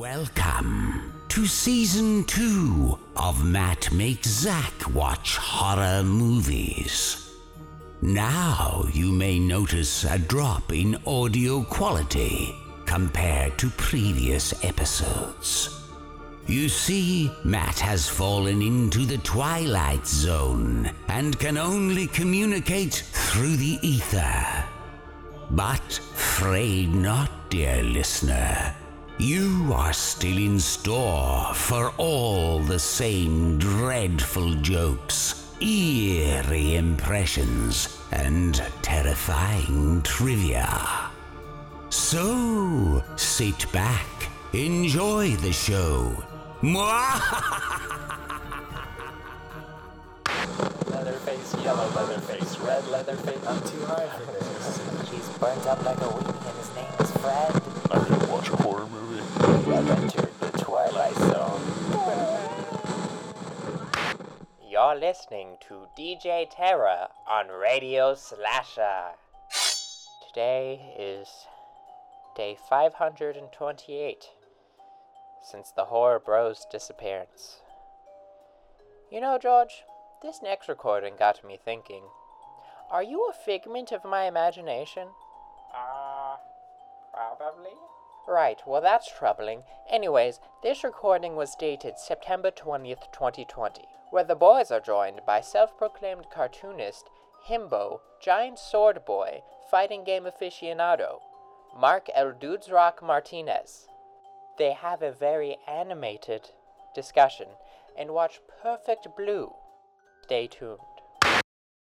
Welcome to season two of Matt Makes Zach Watch Horror Movies. Now you may notice a drop in audio quality compared to previous episodes. You see, Matt has fallen into the Twilight Zone and can only communicate through the ether. But fray not, dear listener. You are still in store for all the same dreadful jokes, eerie impressions, and terrifying trivia. So, sit back, enjoy the show. Leatherface, yellow Leatherface, red Leatherface. I'm too hard for this. He's burnt up like a weenie and his name is Fred. I'm gonna watch a horror movie. I've entered the Twilight Zone. You're listening to DJ Terra on Radio Slasher. Today is day 528 since the Horror Bros disappearance. You know, George, this next recording got me thinking. Are you a figment of my imagination? Uh, probably. Right, well, that's troubling. Anyways, this recording was dated September 20th, 2020, where the boys are joined by self proclaimed cartoonist, himbo, giant sword boy, fighting game aficionado, Mark El Dudes Rock Martinez. They have a very animated discussion and watch Perfect Blue. Stay tuned.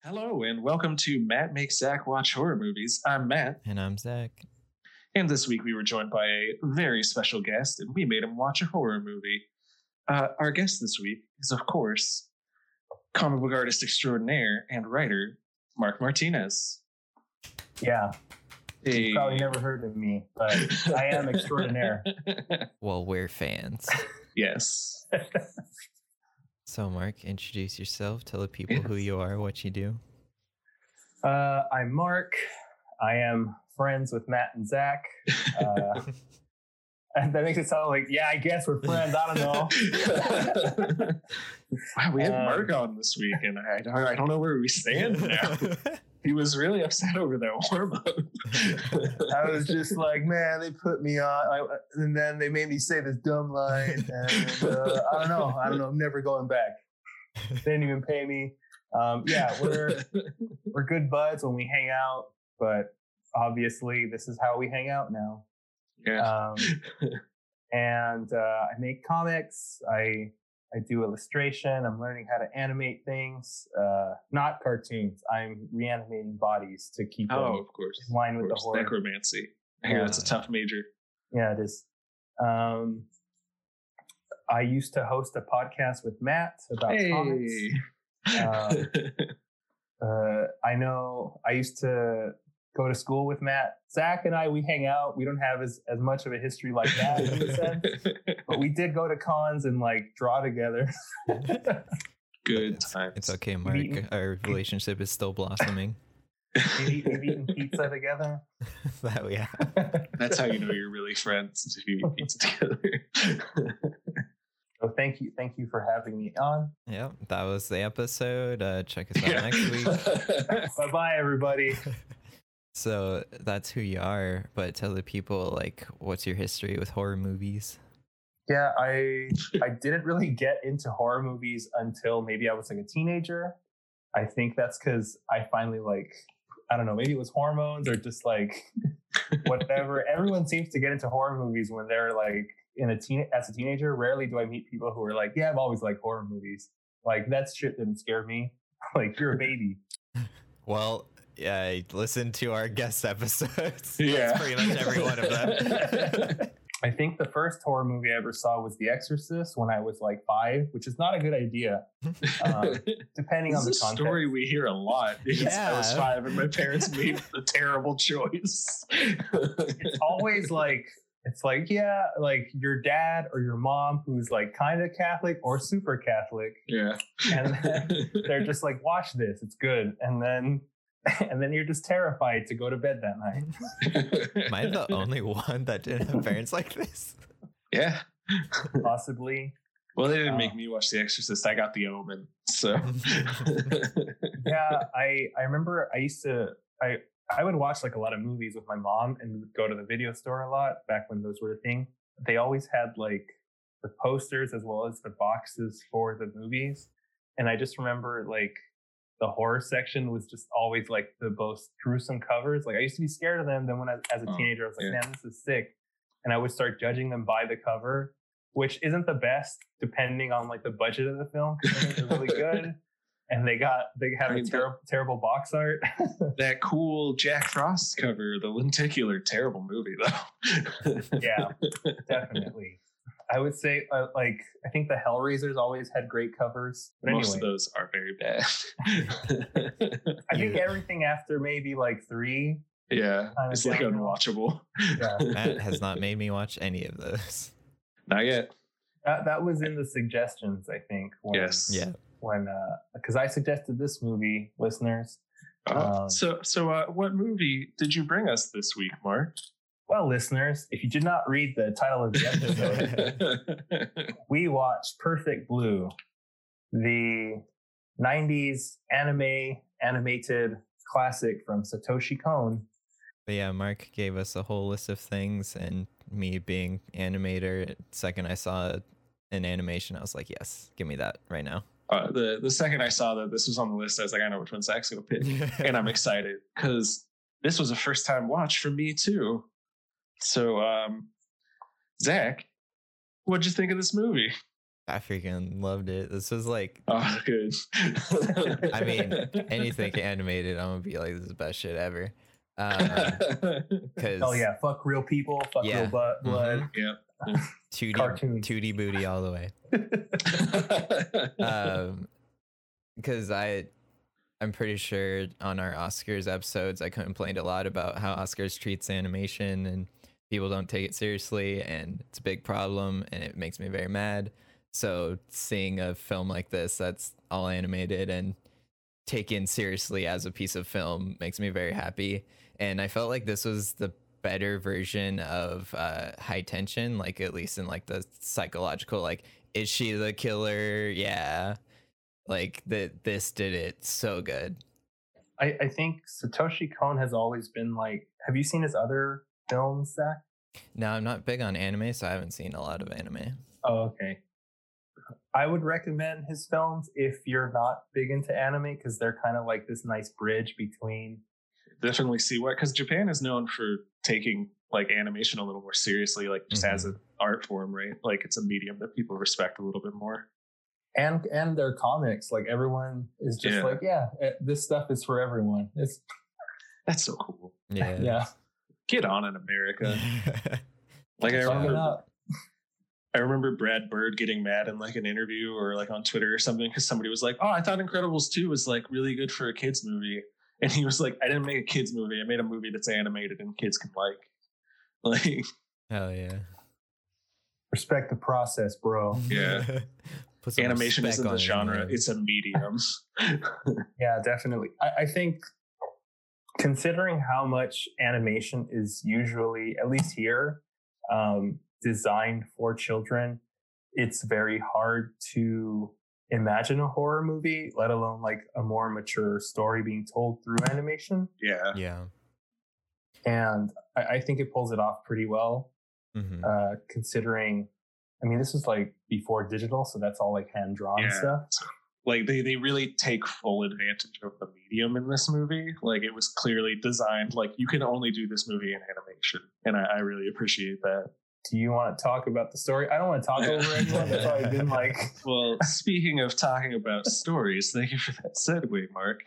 Hello, and welcome to Matt Makes Zach Watch Horror Movies. I'm Matt, And I'm Zach. And this week we were joined by a very special guest, and we made him watch a horror movie. Uh, our guest this week is, of course, comic book artist extraordinaire and writer Mark Martinez. Yeah, Hey. you probably never heard of me, but I am extraordinaire. Well, we're fans. yes. So, Mark, introduce yourself. Tell the people who you are, what you do. Uh, I'm Mark. I am friends with Matt and Zach. Uh, and that makes it sound like, yeah, I guess we're friends. I don't know. wow, we had Um, Mark on this week, and I, don't- I don't know where we stand now. he was really upset over that hormone. I was just like, man, they put me on, I, and then they made me say this dumb line, and uh, I don't know, I don't know, I'm never going back. They didn't even pay me. Um, yeah, we're we're good buds when we hang out, but obviously this is how we hang out now. yeah. Um, and uh, I make comics. I I do illustration. I'm learning how to animate things, uh, not cartoons. I'm reanimating bodies to keep them oh, of course. in line Of with the course. horror. Necromancy. I hear Yeah. that's a tough major. Yeah, it is. Um, I used to host a podcast with Matt about comics. Hey. Um, Uh, I know I used to go to school with Matt. Zach and I, we hang out. We don't have as, as much of a history like that in a sense, but we did go to cons and like draw together. Good It's, times. it's okay, Mark. eaten- Our relationship is still blossoming. We've, eat- we've eaten pizza together. that we have. That's how you know you're really friends if you eat pizza together. So thank you, thank you for having me on. Yep, that was the episode. Uh, check us out Yeah. next week. Bye bye, everybody. So that's who you are, but tell the people like what's your history with horror movies? Yeah, I I didn't really get into horror movies until maybe I was like a teenager. I think that's because I finally like I don't know, maybe it was hormones or just like whatever. Everyone seems to get into horror movies when they're like in a teen as a teenager. Rarely do I meet people who are like, Yeah, I've always liked horror movies. Like that shit didn't scare me. like you're a baby. Well, yeah, I listened to our guest episodes. Yeah. That's pretty much every one of them. I think the first horror movie I ever saw was The Exorcist when I was like five, which is not a good idea, um, depending this on the is a context. story we hear a lot. Because I was five and my parents made a terrible choice. it's always like it's like yeah like your dad or your mom who's like kind of catholic or super catholic yeah. and then they're just like watch this it's good and then and then you're just terrified to go to bed that night Am I the only one that didn't have parents like this? Yeah. possibly. Well, they didn't Oh. make me watch The Exorcist. I got The Omen. So. yeah, I I remember I used to I I would watch like a lot of movies with my mom and we would go to the video store a lot back when those were a thing. They always had like the posters as well as the boxes for the movies. And I just remember like the horror section was just always like the most gruesome covers. Like I used to be scared of them. Then when I as a Oh, teenager, I was like, yeah. man, this is sick. And I would start judging them by the cover, which isn't the best depending on like the budget of the film. 'cause some of them are really good and they got they have I a mean, the- terrible terrible box art. that cool Jack Frost cover, the lenticular, terrible movie though. yeah, definitely. I would say uh, like I think the Hellraisers always had great covers. But Most anyway, of those are very bad. I think Yeah. everything after maybe like three. yeah, Kinda it's like unwatchable. Yeah, Matt has not made me watch any of those. Not yet. that that was in the suggestions. I think. When, Yes. Yeah. When because I suggested this movie, listeners. Uh, Um, so, so uh, what movie did you bring us this week, Mark? Well, listeners, if you did not read the title of the episode, we watched Perfect Blue, the 90s anime animated classic from Satoshi Kon. But yeah, Mark gave us a whole list of things, and me being animator, second I saw an animation, I was like, yes, give me that right now. uh, the the second I saw that this was on the list, I was like, I know which one Zach's gonna pick, and I'm excited because this was a first time watch for me too. So, um, Zach, what'd you think of this movie? I freaking loved it. This was like Oh, good. I mean, anything animated, I'm gonna be like, this is the best shit ever. Um, Cause Oh yeah, fuck real people, fuck Yeah. real butt, blood. yeah. 2D, Cartoon. 2D booty all the way. um because i i'm pretty sure on our oscars episodes i complained a lot about how oscars treats animation and people don't take it seriously and it's a big problem and it makes me very mad. So seeing a film like this that's all animated and taken seriously as a piece of film makes me very happy. And i felt like this was the better version of uh high tension like at least in like the psychological like is she the killer? Yeah. Like that this did it so good. I, I think Satoshi Kon has always been like. Have you seen his other films, Zach? now i'm not big on anime so i haven't seen a lot of anime Oh, okay. I would recommend his films if you're not big into anime because they're kind of like this nice bridge between. Definitely see what because Japan is known for taking like animation a little more seriously, like just as an art form, right? Like it's a medium that people respect a little bit more. And and their comics, like everyone is just Yeah. like, yeah, eh, this stuff is for everyone. It's That's so cool. yeah yeah, Get on in America. Like I remember. I remember Brad Bird getting mad in like an interview or like on Twitter or something because somebody was like, "Oh, I thought Incredibles 2 was like really good for a kids movie," and he was like, "I didn't make a kids movie. I made a movie that's animated and kids can like." Like, hell yeah respect the process, bro. Yeah. Animation isn't on the it, genre; man. it's a medium. Yeah, definitely. I, I think considering how much animation is usually, at least here, um, designed for children, it's very hard to imagine a horror movie, let alone like a more mature story being told through animation. yeah, yeah And I, I think it pulls it off pretty well, Mhm. uh, considering. I mean, this is like before digital, so that's all like hand drawn Yeah. stuff. Like they they really take full advantage of the medium in this movie. Like it was clearly designed like you can only do this movie in animation, and I, I really appreciate that. Do you want to talk about the story? I don't want to talk over anyone. That's why I've been like, Well, speaking of talking about stories, thank you for that segue, Mark.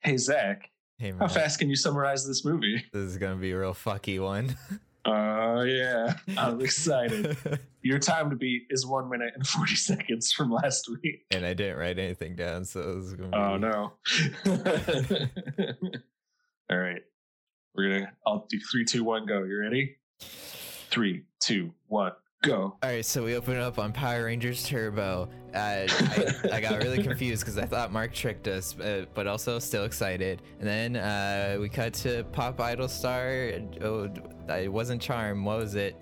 Hey Zach, hey how fast can you summarize this movie? this is gonna be a real fucky one Oh yeah, I'm excited. Your time to beat is one minute and forty seconds from last week. and i didn't write anything down so this is gonna oh, be Oh no. All right. We're gonna I'll do three, two, one, go. You ready? Three, two, one, go. All right, so we open up on Power Rangers Turbo. Uh, I, I got really confused because I thought Mark tricked us, uh, but also still excited. And then uh, we cut to Pop Idol star. Oh, it wasn't Charm. What was it?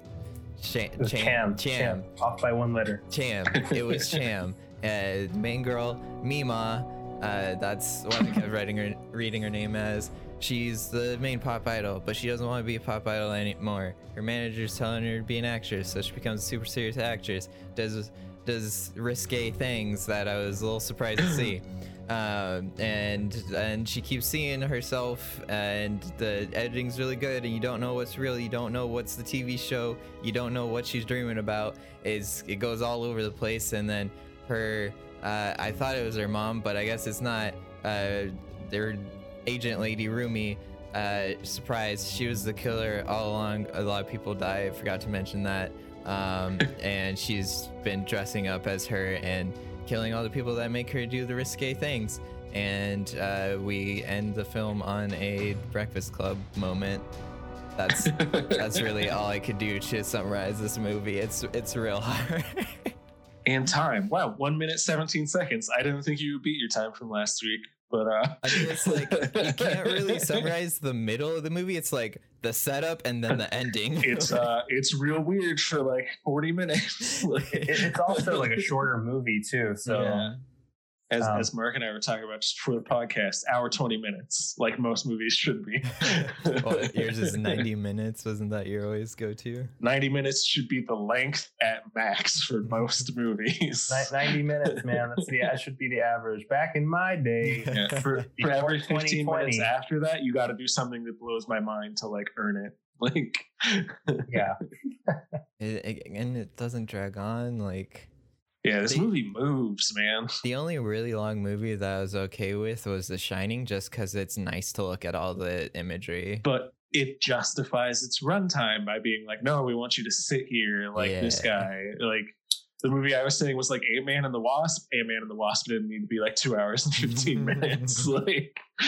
Cham, It was Cham, Cham. Cham, Off by one letter. Cham. It was Cham. Uh, main girl, Mima. Uh, that's what I kept writing her, reading her name as. She's the main pop idol, but she doesn't want to be a pop idol anymore. Her manager's telling her to be an actress, so she becomes a super serious actress. Does does risque things that I was a little surprised to see. Um, and and she keeps seeing herself, and the editing's really good, and you don't know what's real, you don't know what's the TV show, you don't know what she's dreaming about. Is it goes all over the place, and then her, uh, I thought it was her mom, but I guess it's not. Uh, their agent lady Rumi, uh, surprise, she was the killer all along. A lot of people die. I forgot to mention that. Um, and she's been dressing up as her and killing all the people that make her do the risque things. And uh, we end the film on a Breakfast Club moment. That's that's really all I could do to summarize this movie. It's it's real hard. and time. Wow, one minute seventeen seconds. I didn't think you would beat your time from last week, but uh, I mean, it's like you can't really summarize the middle of the movie. It's like the setup and then the ending. it's uh, it's real weird for like forty minutes. Like, it's also like a shorter movie too. So Yeah. As Um, as Mark and I were talking about just for the podcast, hour twenty minutes, like most movies should be. well, yours is 90 minutes. Wasn't that your always go to? 90 minutes should be the length at max for most movies. ninety minutes, man. That's the that should be the average. Back in my day, Yeah, for, for every 15 minutes after that, you got to do something that blows my mind to like earn it. Like, yeah, It, it- and it doesn't drag on. Like yeah, this They- movie moves, man. the only really long movie that I was okay with was The Shining, just because it's nice to look at all the imagery. But it justifies its runtime by being like, no, we want you to sit here like this guy. Like, the movie I was saying was like Ant Man and the Wasp. Ant Man and the Wasp didn't need to be like two hours and 15 minutes. Like,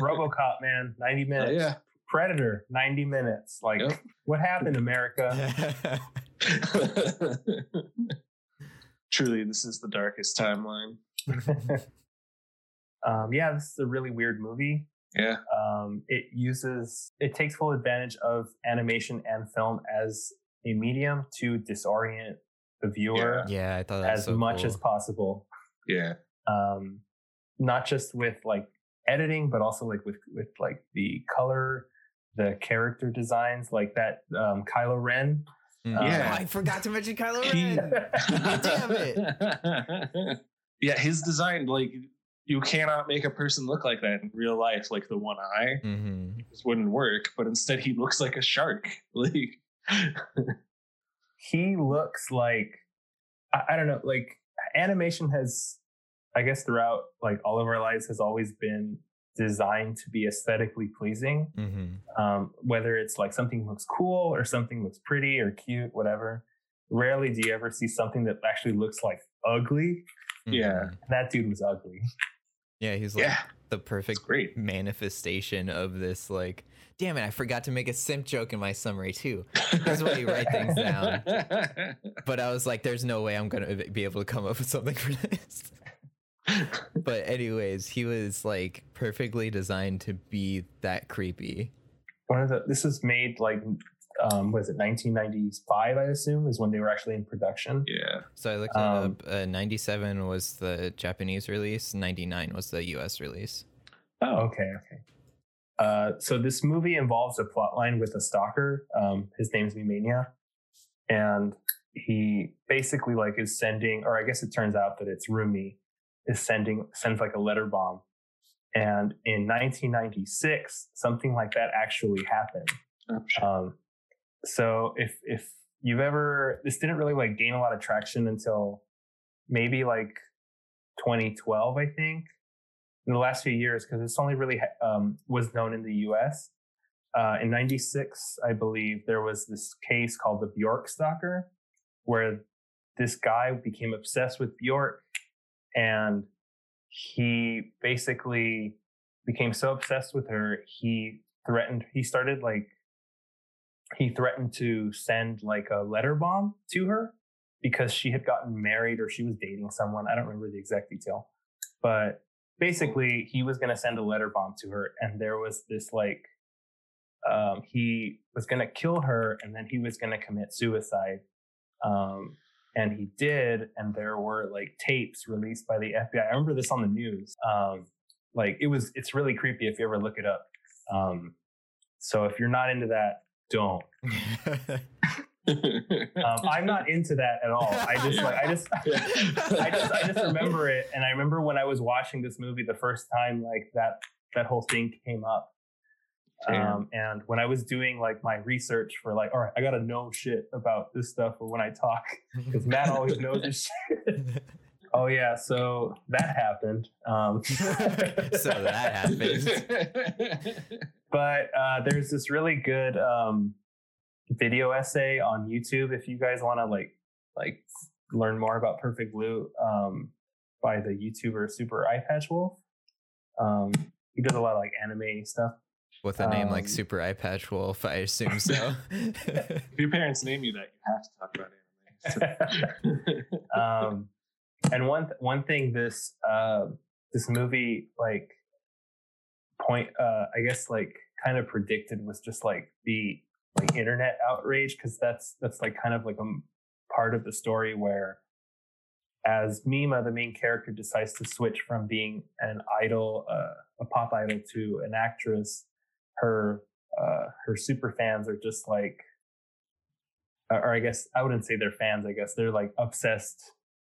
RoboCop, man, ninety oh, minutes. yeah. Predator, ninety minutes. Like, Yep. what happened, America? Truly, this is the darkest timeline. um, yeah, this is a really weird movie. Yeah. Um, it uses, it takes full advantage of animation and film as a medium to disorient the viewer yeah, I thought as so much cool. as possible. Yeah. Um, not just with like editing, but also like with with like the color, the character designs, like that um, Kylo Ren. Mm. Yeah. Oh, I forgot to mention Kylo He- Ren. Damn it. yeah, his design, like, you cannot make a person look like that in real life, like the one eye. hmm This wouldn't work, but instead he looks like a shark. Like, he looks like I, I don't know like animation has i guess throughout like all of our lives has always been designed to be aesthetically pleasing hmm um, whether it's like something looks cool or something looks pretty or cute whatever rarely do you ever see something that actually looks like ugly Yeah. that dude was ugly Yeah, he's like yeah, the perfect great. manifestation of this. Like, damn it, I forgot to make a simp joke in my summary too. That's why you write things down. But I was like, there's no way I'm gonna be able to come up with something for this. But anyways, he was like perfectly designed to be that creepy. one of the this was made like um was it 1995 i assume is when they were actually in production yeah. So I looked it Um, up. Uh, 97 was the Japanese release. 99 was the US release. Oh, Okay, okay. Uh, so this movie involves a plotline with a stalker. Um, his name's Mimania, and he basically like is sending, or I guess it turns out that it's Rumi is sending sends like a letter bomb. And in 1996, something like that actually happened. oh. Um, so if if you've ever this didn't really like gain a lot of traction until maybe like 2012, I think, in the last few years, because it's only really um, was known in the U.S. Uh, in '96, I believe there was this case called the Bjork stalker, where this guy became obsessed with Bjork, and he basically became so obsessed with her he threatened he started like he threatened to send like a letter bomb to her because she had gotten married or she was dating someone i don't remember the exact detail but basically he was going to send a letter bomb to her and there was this like um, he was going to kill her and then he was going to commit suicide. Um, and he did. And there were like tapes released by the FBI. I remember this on the news. Um, like it was, it's really creepy if you ever look it up. Um, so if you're not into that, don't. Um, I'm not into that at all. I just like, I just, I just, I just remember it. And I remember when I was watching this movie the first time, like that, that whole thing came up. Um, and when I was doing like my research for like, all right, I gotta know shit about this stuff for when I talk because Matt always knows his shit. oh yeah, so that happened. Um, so that happened. but uh, there's this really good um, video essay on YouTube if you guys want to like like learn more about Perfect Blue um, by the YouTuber Super Eyepatch Wolf. Um, he does a lot of like anime stuff. With a name like Um, Super Eyepatch Wolf, I assume so. if your parents name you that, you have to talk about anime. um, and one one thing this uh, this movie like point uh, I guess like kind of predicted was just like the like internet outrage because that's that's like kind of like a m- part of the story where as Mima, the main character, decides to switch from being an idol, uh, a pop idol, to an actress, her uh, her super fans are just like, or I guess I wouldn't say they're fans. I guess they're like obsessed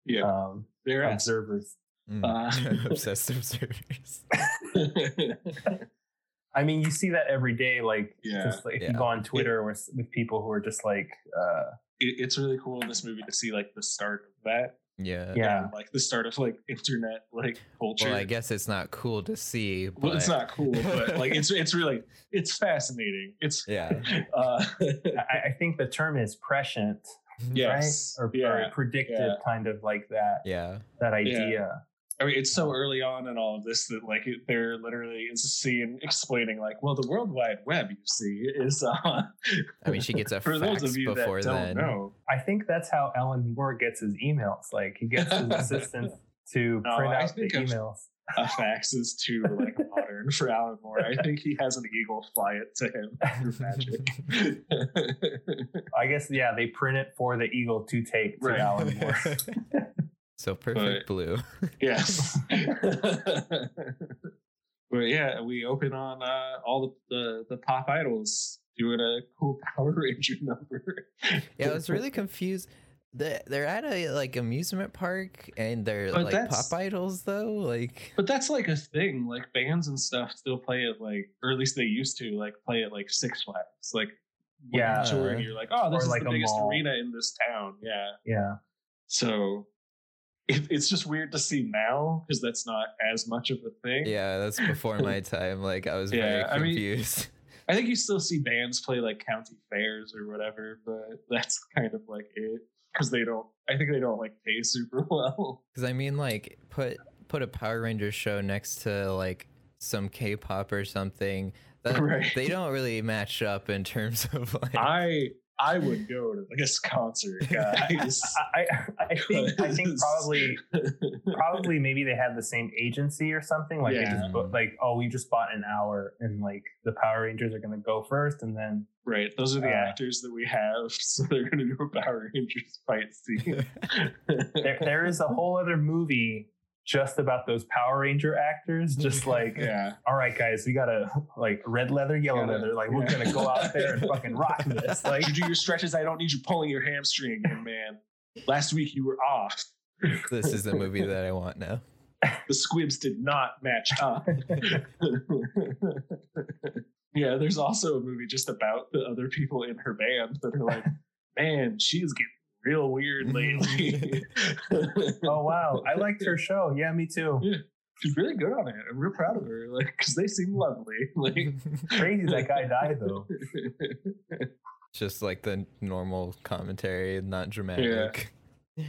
yeah, um, they're observers. Mm. Uh, Obsessed observers. I mean, you see that every day. Like, Yeah. just like if Yeah. you go on Twitter with with people who are just like, uh, it, it's really cool in this movie to see like the start of that. Yeah. Yeah. and, like the start of like internet like culture. Well, I guess it's not cool to see. But Well, it's not cool, but like it's it's really it's fascinating. It's Yeah. uh, I, I think the term is prescient, yes, right? Or, or yeah. predicted, yeah. kind of like that Yeah. that idea. I mean, it's so early on in all of this that like it, there literally is a scene explaining like, well, the World Wide Web, you see, is uh, I mean, she gets a for those fax of you before that don't then. know. I think that's how Alan Moore gets his emails. Like he gets his assistant to No, print I out the think I've- emails. A fax is too like modern for Alan Moore. I think he has an eagle fly it to him through magic. I guess yeah, they print it for the Eagle to take to Right. Alan Moore. So perfect But- blue. yes. but yeah, we open on uh, all the, the the pop idols doing a cool Power Ranger number. Yeah, I was really confused. They- They're at a like amusement park and they're But like pop idols though. Like But that's like a thing. Like bands and stuff still play it like, or at least they used to like play it like Six Flags. Like Yeah. you're touring, you're like, oh, this Or is like the biggest mall. arena in this town. Yeah. yeah. So it, it's just weird to see now because that's not as much of a thing. yeah, that's before my time. Like I was very Yeah, I mean- confused. I think you still see bands play like county fairs or whatever, but that's kind of like it because they don't. I think they don't like pay super well. Because I mean, like put put a Power Rangers show next to like some K-pop or something. That Right. they don't really match up in terms of like. I I would go to like this concert, guys. I, I, I think I think probably probably maybe they had the same agency or something. Like they Yeah. just like oh we just bought an hour and like the Power Rangers are gonna go first and then right, those are the Uh, actors that we have, so they're gonna do a Power Rangers fight scene. there, there is a whole other movie just about those Power Ranger actors. Just like yeah, all right guys, we gotta like red leather, yellow Gotta- leather. Like we're gonna go out there and fucking rock this. Like you do your stretches. I don't need you pulling your hamstring again, man. Last week you were off. this is the movie that I want now. The squibs did not match up. yeah, there's also a movie just about the other people in her band that are like, man, she's getting real weird lately. oh wow, I liked her show. Yeah, me too. she's really good on it. I'm real proud of her. Like, because they seem lovely. Like, Crazy that guy died though. Just like the normal commentary, not dramatic. Yeah.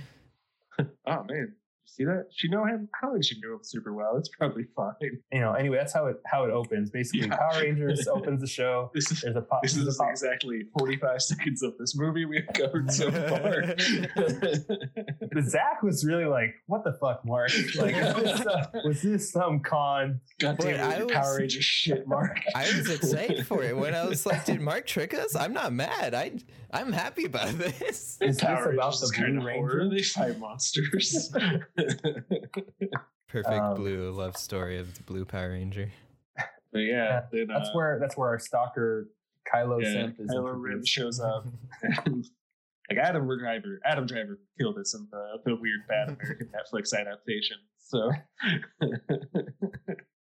oh man, You see that? She know him? I don't think she knew him super well. It's probably fine. You know, anyway, that's how it how it opens. Basically, Yeah. Power Rangers opens the show. This is There's a pop. this is a pop- exactly 45 seconds of this movie we have covered so far. But Zach was really like, "What the fuck, Mark? Like, was this, uh, was this some con?" God Wait, damn it, I was- Power Ranger shit, Mark. I was excited for it when I was like, "Did Mark trick us?" I'm not mad. I I'm happy about this. Is this Power about Rangers the is kind Blue of horror. Ranger? They fight monsters. Perfect Um, blue love story of the Blue Power Ranger. but yeah, then, That's uh, where that's where our stalker Kylo yeah, Simp is. Kylo Ren shows up. Like Adam Driver, Adam Driver killed us in the, the weird bad American Netflix adaptation. So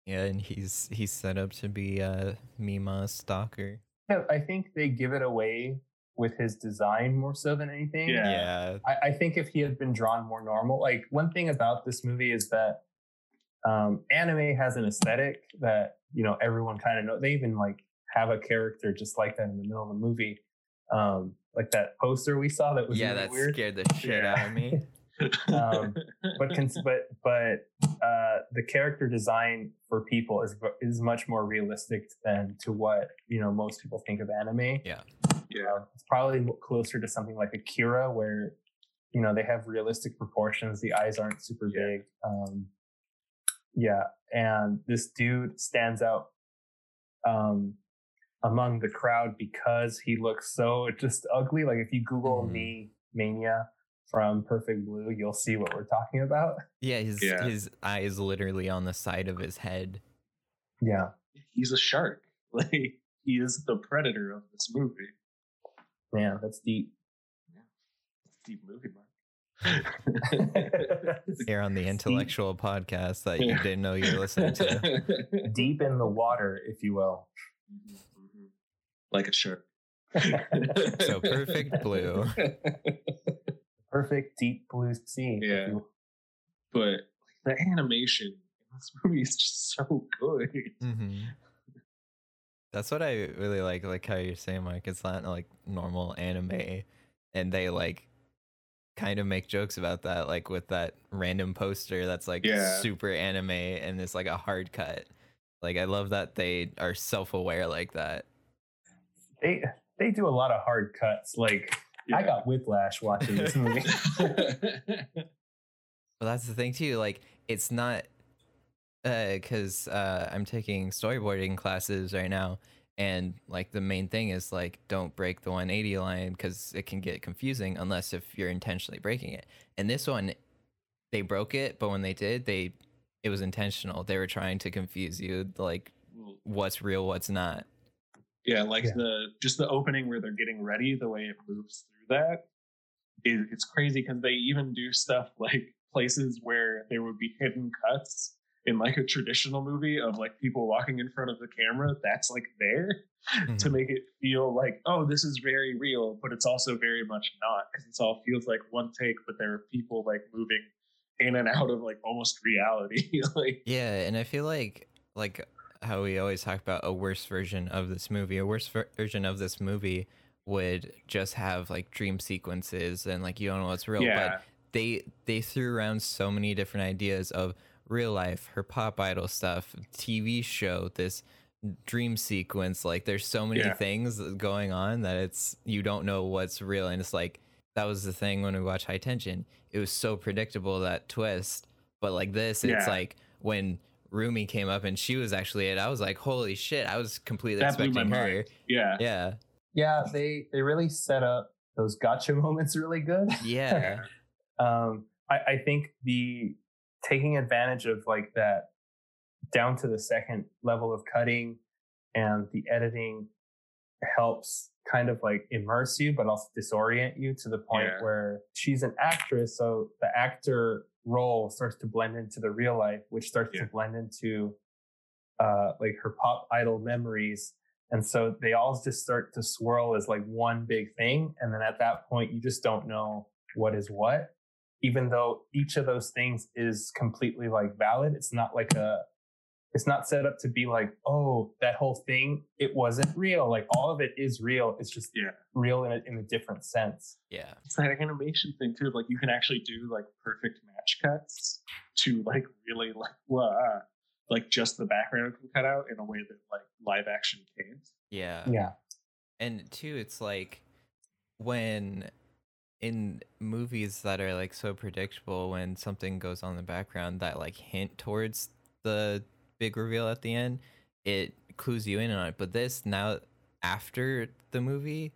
Yeah, and he's he's set up to be a Mima's stalker. Yeah, I think they give it away with his design more so than anything. Yeah. Yeah. I, I think if he had been drawn more normal, like one thing about this movie is that um, anime has an aesthetic that you know everyone kind of know. They even like have a character just like that in the middle of the movie, um, like that poster we saw that was yeah, really that weird. scared the shit Yeah. out of me. Um, but cons- but but uh, the character design for people is is much more realistic than to what you know most people think of anime. Yeah. yeah, Um, it's probably closer to something like Akira, where you know they have realistic proportions. The eyes aren't super Yeah. big. Um, yeah, and this dude stands out um, among the crowd because he looks so just ugly. Like if you Google Mhm. me mania from Perfect Blue, you'll see what we're talking about. Yeah, his Yeah. his eye is literally on the side of his head. Yeah, he's a shark. Like he is the predator of this movie. Yeah, that's deep. yeah Deep movie, Mark. Here on the intellectual podcast that you didn't know you were listening to. deep in the water, if you will. Like a shark. So perfect blue. Perfect deep blue sea. Yeah. you will. but the animation in this movie is just so good. hmm That's what I really like, like how you're saying, Mike. It's not like normal anime, and they like kind of make jokes about that, like with that random poster that's like Yeah. super anime and it's like a hard cut. Like I love that they are self-aware like that. They they do a lot of hard cuts. Like I got whiplash watching this movie. Well, that's the thing too. Like, it's not because uh, I'm taking storyboarding classes right now, and like the main thing is like don't break the 180 line because it can get confusing unless if you're intentionally breaking it. And this one, they broke it, but when they did, they it was intentional. They were trying to confuse you, like what's real, what's not. Yeah, like Yeah. the just the opening where they're getting ready, the way it moves through that, it, it's crazy because they even do stuff like places where there would be hidden cuts in like a traditional movie of like people walking in front of the camera. That's like there to mm-hmm. make it feel like oh this is very real, but it's also very much not because it's all feels like one take, but there are people like moving in and out of like almost reality. like Yeah, and I feel like like how we always talk about a worse version of this movie. A worse ver- version of this movie would just have like dream sequences and like you don't know what's real. yeah, But they they threw around so many different ideas of real life, her pop idol stuff, TV show, this dream sequence. Like there's so many Yeah. things going on that it's you don't know what's real, and it's like that was the thing when we watch High Tension. It was so predictable that twist, but like this, it's Yeah. like when Rumi came up and she was actually it. I was like, holy shit! I was completely That expecting her. mind. yeah. Yeah, yeah, they they really set up those gotcha moments really good. yeah, um, I, I think the taking advantage of like that down to the second level of cutting and the editing helps kind of like immerse you but also disorient you to the point Yeah. where she's an actress so the actor role starts to blend into the real life which starts Yeah. to blend into uh like her pop idol memories and so they all just start to swirl as like one big thing and then at that point you just don't know what is what even though each of those things is completely like valid it's not like a it's not set up to be like oh that whole thing it wasn't real like all of it is real it's just Yeah. real in a, in a different sense yeah. It's that animation thing too. Like you can actually do like perfect match cuts to like really like wow, uh, like just the background can cut out in a way that like live action can't. Yeah. Yeah. And two, it's like when in movies that are like so predictable, when something goes on in the background that like hint towards the big reveal at the end, it clues you in on it. But this now after the movie,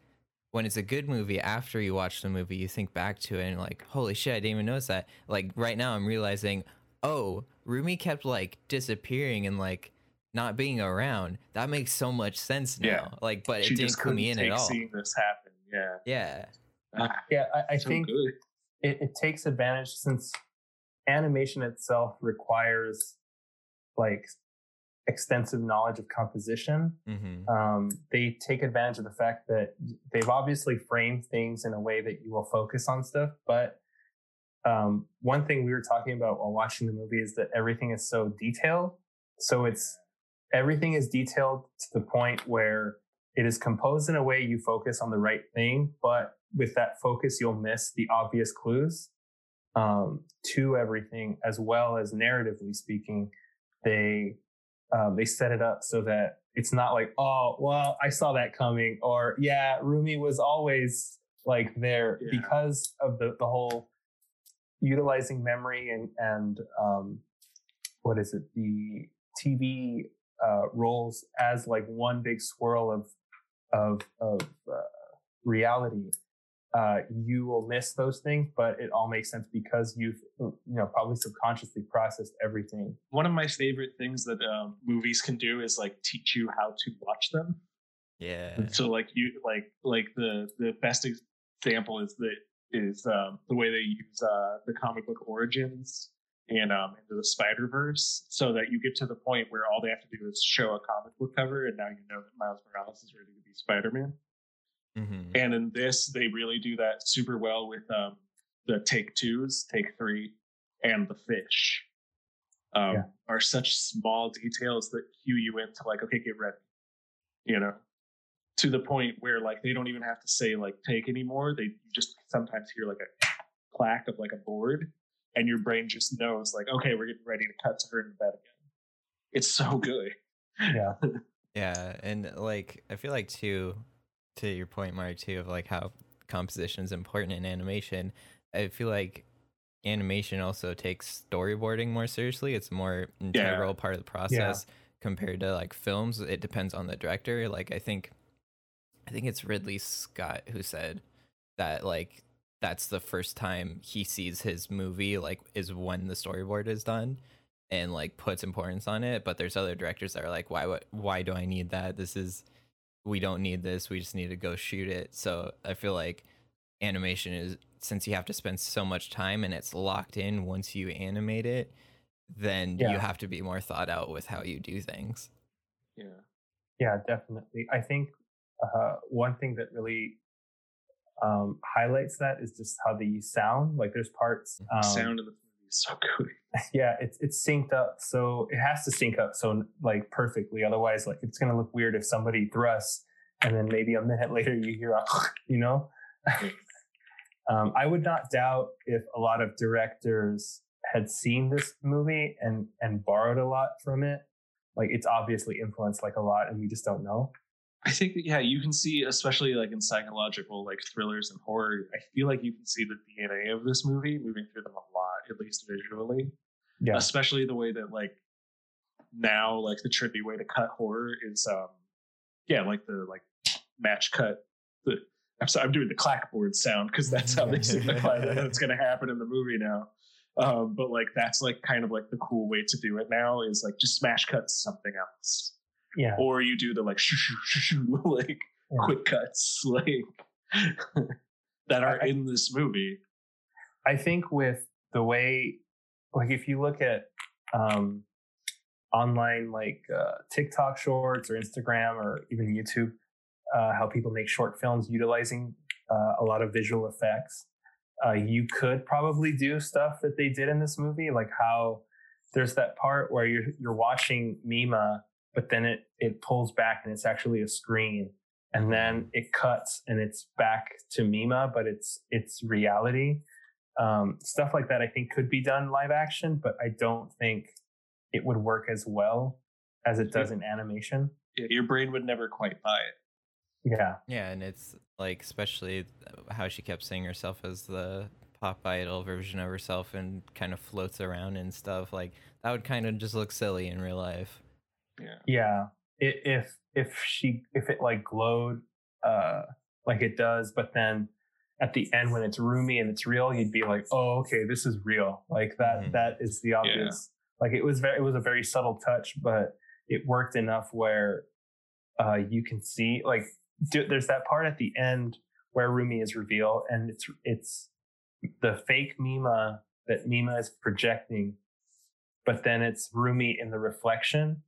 when it's a good movie, after you watch the movie, you think back to it and like, holy shit, I didn't even notice that. Like right now, I'm realizing, oh, Rumi kept like disappearing and like not being around. That makes so much sense now. Yeah. Like, but she it didn't just clue me in at all. seeing this happen. Yeah, Yeah. Ah, Yeah, I, I so think good. it, it takes advantage since animation itself requires like extensive knowledge of composition. Mm-hmm. Um, they take advantage of the fact that they've obviously framed things in a way that you will focus on stuff. But um, one thing we were talking about while watching the movie is that everything is so detailed. So it's everything is detailed to the point where it is composed in a way you focus on the right thing, but with that focus, you'll miss the obvious clues um, to everything, as well as narratively speaking. They um, they set it up so that it's not like, oh, well, I saw that coming, or yeah, Rumi was always like there Yeah. because of the the whole utilizing memory and and um, what is it the TV uh, roles as like one big swirl of of of uh, reality. Uh, you will miss those things, but it all makes sense because you've you know probably subconsciously processed everything. One of my favorite things that um, movies can do is like teach you how to watch them. Yeah. So like you like like the the best example is that is um, the way they use uh, the comic book origins and um, into the Spider Verse, so that you get to the point where all they have to do is show a comic book cover, and now you know that Miles Morales is ready to be Spider Man. Mm-hmm. And in this, they really do that super well with um, the take twos, take three, and the fish. Um, Yeah. Are such small details that cue you into like, okay, get ready. You know, to the point where like they don't even have to say like take anymore. They just sometimes hear like a clack of like a board, and your brain just knows like, okay, we're getting ready to cut to her in bed again. It's so good. Yeah, Yeah, and like I feel like too, to your point, Mark, too, of like how composition is important in animation. I feel like animation also takes storyboarding more seriously. It's a more integral part of the process compared to like films. It depends on the director. Like I think, I think it's Ridley Scott who said that like that's the first time he sees his movie like is when the storyboard is done and like puts importance on it but there's other directors that are like why what why do i need that this is we don't need this we just need to go shoot it so i feel like animation is since you have to spend so much time and it's locked in once you animate it then you have to be more thought out with how you do things Yeah. yeah, definitely. I think uh, one thing that really um, highlights that is just how the sound. Like, there's parts. Um, Sound in the movie is so good. yeah it's it's synced up so it has to sync up so like perfectly otherwise like it's gonna look weird if somebody thrusts and then maybe a minute later you hear a you know? Um, i would not doubt if a lot of directors had seen this movie and and borrowed a lot from it. Like it's obviously influenced like a lot and we just don't know I think that, yeah, you can see, especially like in psychological like thrillers and horror. I feel like you can see the DNA of this movie moving through them a lot, at least visually. yeah Especially the way that like now, like the trippy way to cut horror is, um, yeah, like the like match cut. The I'm sorry, I'm doing the clackboard sound because that's how they signify that it's going to happen in the movie now. Um, but like that's like kind of like the cool way to do it now is like just smash cut something else yeah or you do the like shoo shoo shoo like Yeah. quick cuts like that are I- I- in this movie. I think with the way, like, if you look at um, online, like uh, TikTok shorts or Instagram or even YouTube, uh, how people make short films utilizing uh, a lot of visual effects, uh, you could probably do stuff that they did in this movie, like how there's that part where you're you're watching Mima, but then it it pulls back and it's actually a screen, and then it cuts and it's back to Mima, but it's it's reality um, stuff like that. I think could be done live action, but I don't think it would work as well as it does in animation. Yeah, your brain would never quite buy it. Yeah, Yeah, and it's like especially how she kept seeing herself as the pop idol version of herself and kind of floats around and stuff. Like that would kind of just look silly in real life. Yeah. yeah. I- If if she if it like glowed uh like it does, but then at the end when it's Rumi and it's real, you'd be like, oh okay, this is real. Like that Mhm. that is the obvious. Like it was very it was a very subtle touch, but it worked enough where uh you can see like do, there's that part at the end where Rumi is revealed, and it's it's the fake Mima that Mima is projecting, but then it's Rumi in the reflection,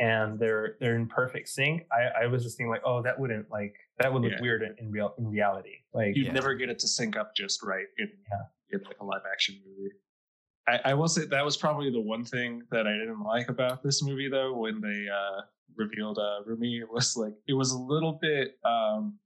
and they're they're in perfect sync. I, I was just thinking like, oh, that wouldn't like that would look Yeah. weird in, in real in reality. Like You'd Yeah. never get it to sync up just right in, Yeah. in like a live action movie. I, I will say that was probably the one thing that I didn't like about this movie though, when they uh revealed uh Rumi, it was like it was a little bit um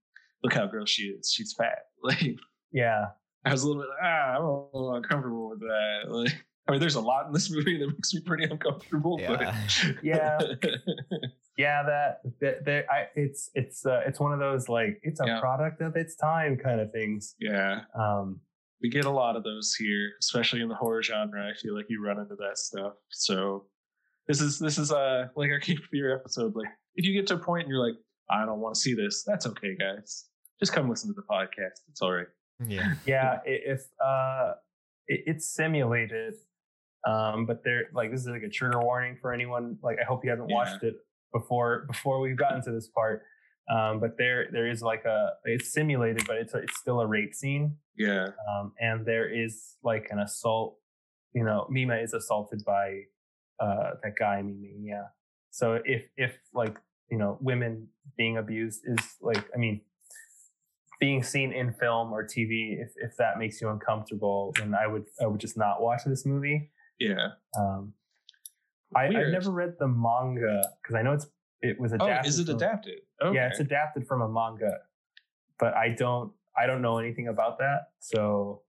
look how gross she is. She's fat. Like yeah, I was a little bit ah, I'm a little uncomfortable with that. Like I mean there's a lot in this movie that makes me pretty uncomfortable. Yeah. Yeah. But yeah. That that, that I, it's it's uh, it's one of those like it's a Yeah. product of its time kind of things. yeah. Um, we get a lot of those here, especially in the horror genre. I feel like you run into that stuff. So this is this is uh like our Cape Fear episode. Like if you get to a point and you're like, I don't want to see this, that's okay, guys. Just come listen to the podcast. It's all right. Yeah. yeah i- if uh it, it's simulated um but there like this is like a trigger warning for anyone like i hope you haven't Yeah. watched it before before we've gotten to this part um but there there is like a it's simulated but it's a, it's still a rape scene Yeah. um and there is like an assault you know mima is assaulted by uh that guy mimi yeah so if if like you know women being abused is like i mean being seen in film or tv if if that makes you uncomfortable then i would i would just not watch this movie Yeah. um I, i've never read the manga because i know it's it was Oh, adapted is it from- adapted? Okay. yeah it's adapted from a manga but i don't i don't know anything about that so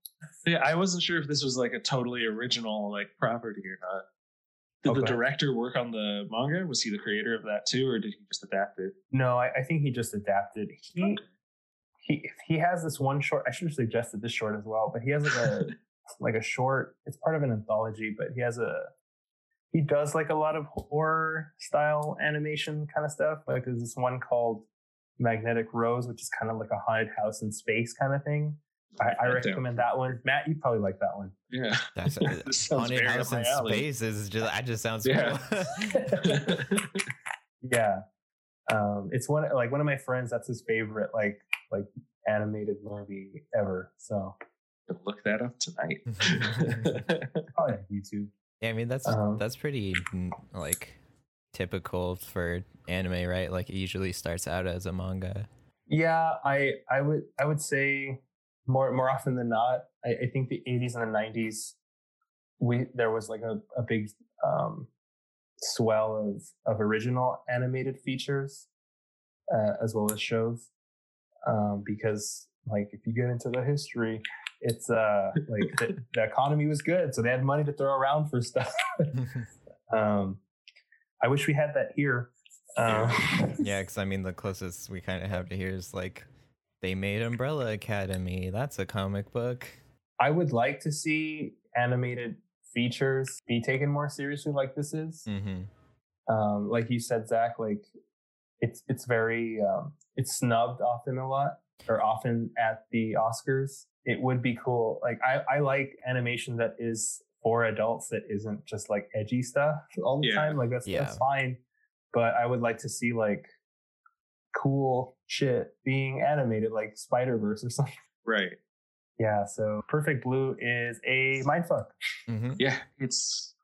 Yeah, I wasn't sure if this was like a totally original like property or not. Did the director work on the manga? Was he the creator of that too, or did he just adapt it? No, I, I think he just adapted. He he he has this one short. I should have suggested this short as well, but he has like a like a short. It's part of an anthology, but he has a he does like a lot of horror style animation kind of stuff. Like there's this one called Magnetic Rose, which is kind of like a haunted house in space kind of thing. I, I recommend that one. Matt, you probably like that one. Yeah. That's This sounds haunted house in my alley. space is just that just sounds Yeah. cool. Yeah. Um, it's one like one of my friends. That's his favorite like like animated movie ever. So Look that up tonight. probably on YouTube. Yeah, I mean that's Um, that's pretty like typical for anime, right? Like it usually starts out as a manga. Yeah, I I would I would say more more often than not. I, I think the 80s and the 90s, we there was like a, a big um, swell of of original animated features uh, as well as shows, um, because like if you get into the history, it's uh like the, the economy was good, so they had money to throw around for stuff. um, I wish we had that here. Um, yeah, because I mean the closest we kind of have to here is like they made Umbrella Academy. That's a comic book. I would like to see animated features be taken more seriously, like this is. hmm Um, like you said, Zach, like it's it's very um, it's snubbed often a lot, or often at the Oscars. It would be cool. Like I I like animation that is for adults that isn't just like edgy stuff all the Yeah. time. Like that's Yeah. that's fine, but I would like to see like cool shit being animated, like Spider Verse or something. right. Yeah. So Perfect Blue is a mindfuck. hmm Yeah. It's.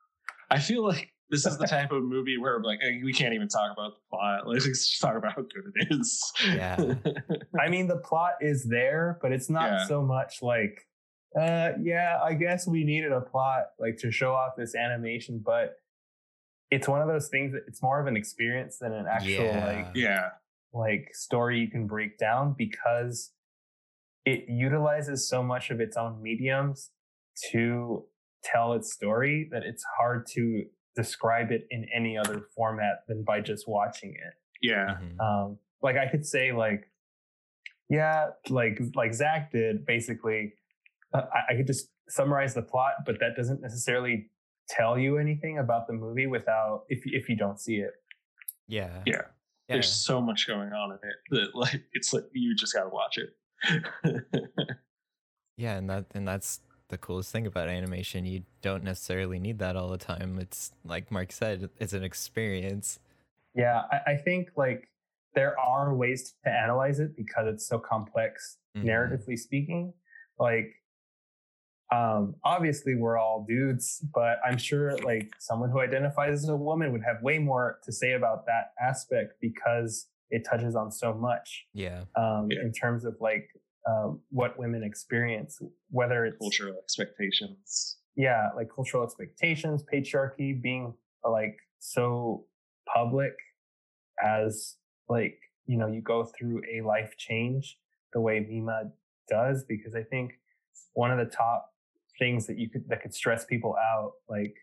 I feel like this is the type of movie where like eh, we can't even talk about the plot. Let's just talk about how good it is. Yeah. I mean, the plot is there, but it's not Yeah. so much like, uh, yeah, I guess we needed a plot like to show off this animation, but it's one of those things that it's more of an experience than an actual Yeah. like yeah. like story you can break down because it utilizes so much of its own mediums to tell its story that it's hard to describe it in any other format than by just watching it. Yeah. Mhm. Um, like I could say like, yeah, like like Zach did basically. Uh, I, I could just summarize the plot, but that doesn't necessarily tell you anything about the movie without if if you don't see it. yeah. Yeah. Yeah. There's so much going on in it that like it's like you just gotta watch it. Yeah, and that and that's the coolest thing about animation. You don't necessarily need that all the time. It's like Mark said, it's an experience. Yeah, I, I think like there are ways to analyze it because it's so complex, Mhm. narratively speaking. Like, um, obviously we're all dudes, but I'm sure like someone who identifies as a woman would have way more to say about that aspect because it touches on so much Yeah. um, Yeah. in terms of like um, what women experience, whether it's Cultural expectations. yeah, like cultural expectations, patriarchy being like so public as like, you know, you go through a life change the way Mima does, because I think one of the top things that you could, that could stress people out, like,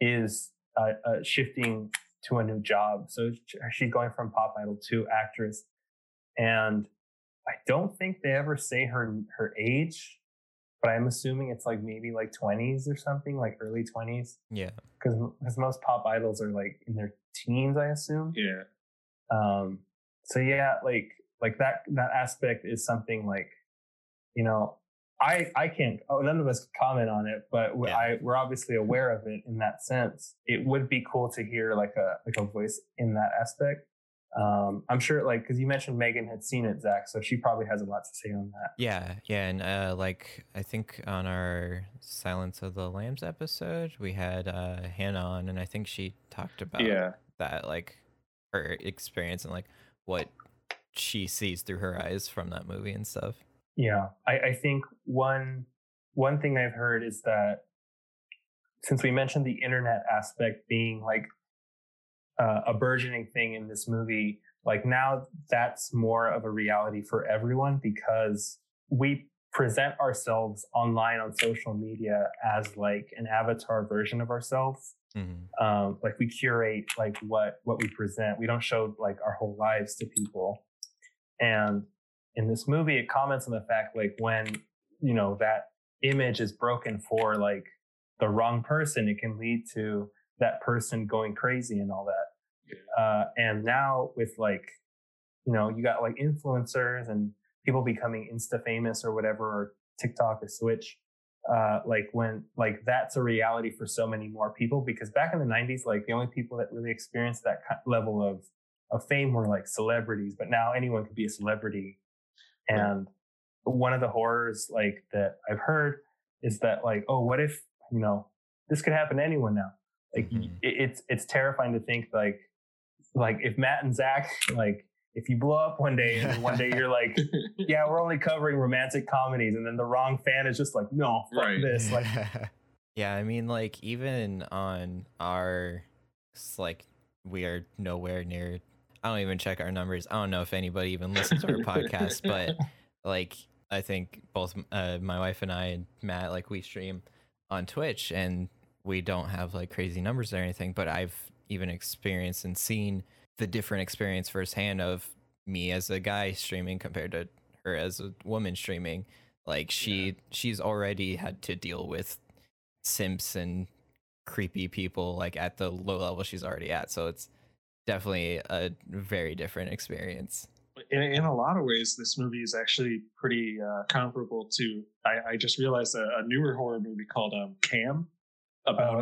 is uh, uh, shifting to a new job. So she's going from pop idol to actress. And I don't think they ever say her, her age, but I'm assuming it's like maybe like 20s or something, like early 20s, Yeah. because most pop idols are like in their teens, I assume. Yeah. Um, so yeah, like like that that aspect is something like, you know, I I can't. Oh, none of us can comment on it, but we Yeah. I we're obviously aware of it in that sense. It would be cool to hear like a like a voice in that aspect. Um, I'm sure, like, because you mentioned Megan had seen it, Zach, so she probably has a lot to say on that. Yeah, yeah, and uh, like I think on our Silence of the Lambs episode, we had uh, Hannah on, and I think she talked about Yeah. that, like her experience and like what she sees through her eyes from that movie and stuff. Yeah, I, I think one one thing I've heard is that since we mentioned the internet aspect being like uh, a burgeoning thing in this movie, like now that's more of a reality for everyone because we present ourselves online on social media as like an avatar version of ourselves. Hmm um, like we curate like what what we present. We don't show like our whole lives to people. And in this movie it comments on the fact like when you know that image is broken for like the wrong person it can lead to that person going crazy and all that. Uh, and now with like you know you got like influencers and people becoming insta famous or whatever or tiktok or switch uh, like when like that's a reality for so many more people because back in the 90s like the only people that really experienced that level of of fame were like celebrities but now anyone could be a celebrity. And one of the horrors like that i've heard is that like oh what if you know this could happen to anyone now like Mhm. it, it's it's terrifying to think like like if matt and zach like if you blow up one day and one day you're like yeah, we're only covering romantic comedies, and then the wrong fan is just like, no, fuck Right. this. Like, yeah, I mean, like even on our, like we are nowhere near. I don't even check our numbers. I don't know if anybody even listens to our podcast, but like I think both uh, my wife and I and Matt, like we stream on Twitch, and we don't have like crazy numbers or anything. But I've even experienced and seen the different experience firsthand of me as a guy streaming compared to her as a woman streaming. Like she she's already had to deal with simps and creepy people like at the low level she's already at. So it's definitely a very different experience. in, in a lot of ways, this movie is actually pretty uh, comparable to. I, I just realized a, a newer horror movie called um, Cam about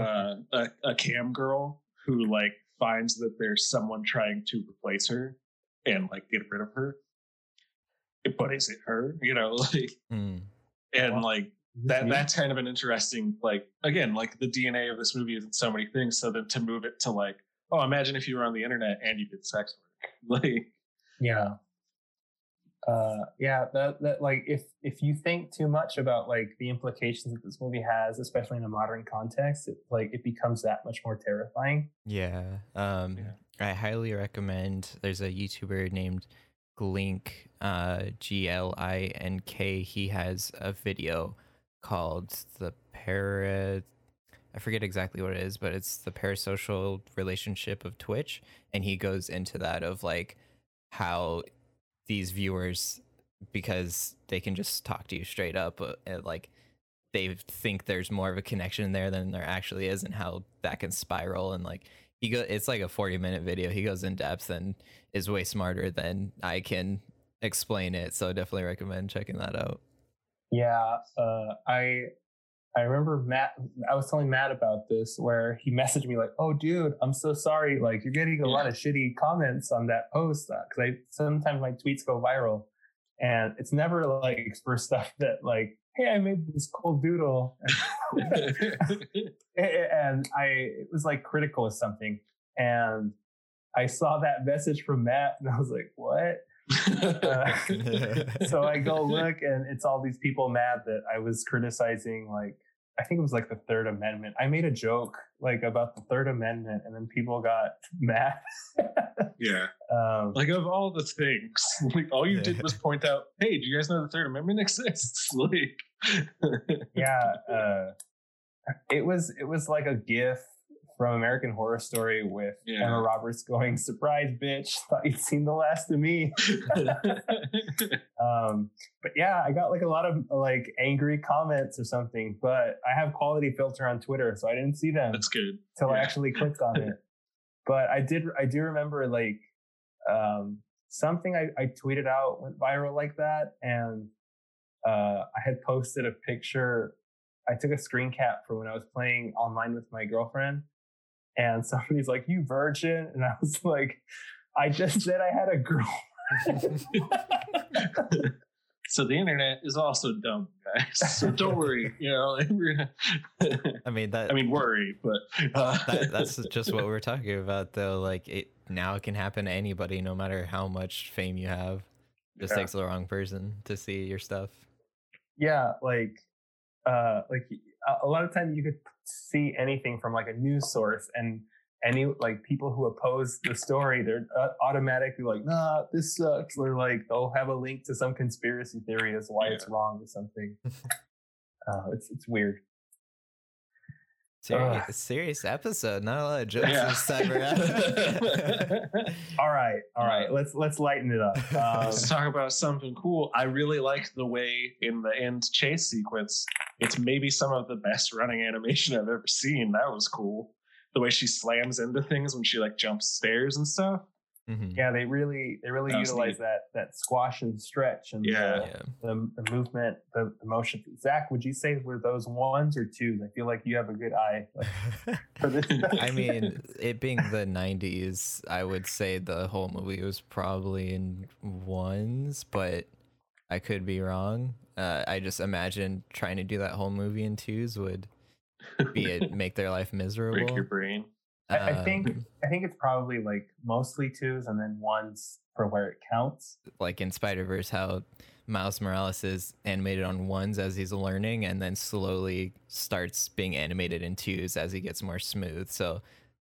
Oh, uh, a, a cam girl who like finds that there's someone trying to replace her and like get rid of her. But is it her? You know, like Mm. and Wow. like that that's kind of an interesting like again like the dna of this movie is in so many things so then to move it to like oh imagine if you were on the internet and you did sex work like yeah, uh, yeah. That that like if if you think too much about like the implications that this movie has, especially in a modern context, it, like it becomes that much more terrifying. Yeah. Um Yeah. I highly recommend there's a YouTuber named Glink, uh G L I N K. He has a video called the para. I forget exactly what it is, but it's the parasocial relationship of Twitch, and he goes into that of like how these viewers, because they can just talk to you straight up, uh, like they think there's more of a connection there than there actually is, and how that can spiral and like he go. It's like a 40 minute video. He goes in depth and is way smarter than I can explain it. So definitely recommend checking that out. Yeah, uh, I I remember Matt. I was telling Matt about this, where he messaged me like, "Oh, dude, I'm so sorry. Like, you're getting a lot of shitty comments on that post because I sometimes my tweets go viral, and it's never like for stuff that like, hey, I made this cool doodle, and I it was like critical of something, and I saw that message from Matt, and I was like, what? Uh, so I go look, and it's all these people mad that I was criticizing, like I think it was like the Third Amendment. I made a joke like about the Third Amendment, and then people got mad. yeah. um, Like of all the things, like all you did was point out, "Hey, do you guys know the Third Amendment exists?" Like, yeah, uh, it was it was like a GIF from American Horror Story with Yeah. Emma Roberts going, "Surprise, bitch! Thought you'd seen the last of me." um, but yeah, I got like a lot of like angry comments or something. But I have quality filter on Twitter, so I didn't see them That's good. till I actually clicked on it. But I did I do remember like um, something I, I tweeted out went viral like that, and uh, I had posted a picture. I took a screen cap for when I was playing online with my girlfriend, and somebody's like, "You virgin," and I was like, "I just said I had a girl." So the internet is also dumb, guys. So don't worry. You know, we're gonna- I mean that. I mean, worry, but uh, that, that's just what we're talking about, though. Like it now, it can happen to anybody, no matter how much fame you have. Just Yeah. takes the wrong person to see your stuff. yeah like uh like a- a lot of times you could see anything from like a news source and any like people who oppose the story they're uh, automatically like nah this sucks or like they'll have a link to some conspiracy theory as why it's wrong or something. Uh it's it's weird Serious, Ugh. serious episode. Not a lot of jokes Yeah. this time around. all right all right let's let's lighten it up um, Let's talk about something cool. I really liked the way in the end chase sequence. It's maybe some of the best running animation I've ever seen. That was cool. The way she slams into things when she like jumps stairs and stuff. Mhm. yeah they really they really That utilize neat. that that squash and stretch and Yeah. the- Yeah. the, the movement, the, the motion. Zach, would you say were those ones or twos? I feel like you have a good eye like, for this. I mean, it being the 90s, I would say the whole movie was probably in ones, but I could be wrong. Uh, I just imagine trying to do that whole movie in twos would be it make their life miserable. Break your brain. I, I think Um, I think it's probably like mostly twos and then ones for where it counts. like in Spider Verse, how Miles Morales is animated on ones as he's learning, and then slowly starts being animated in twos as he gets more smooth. So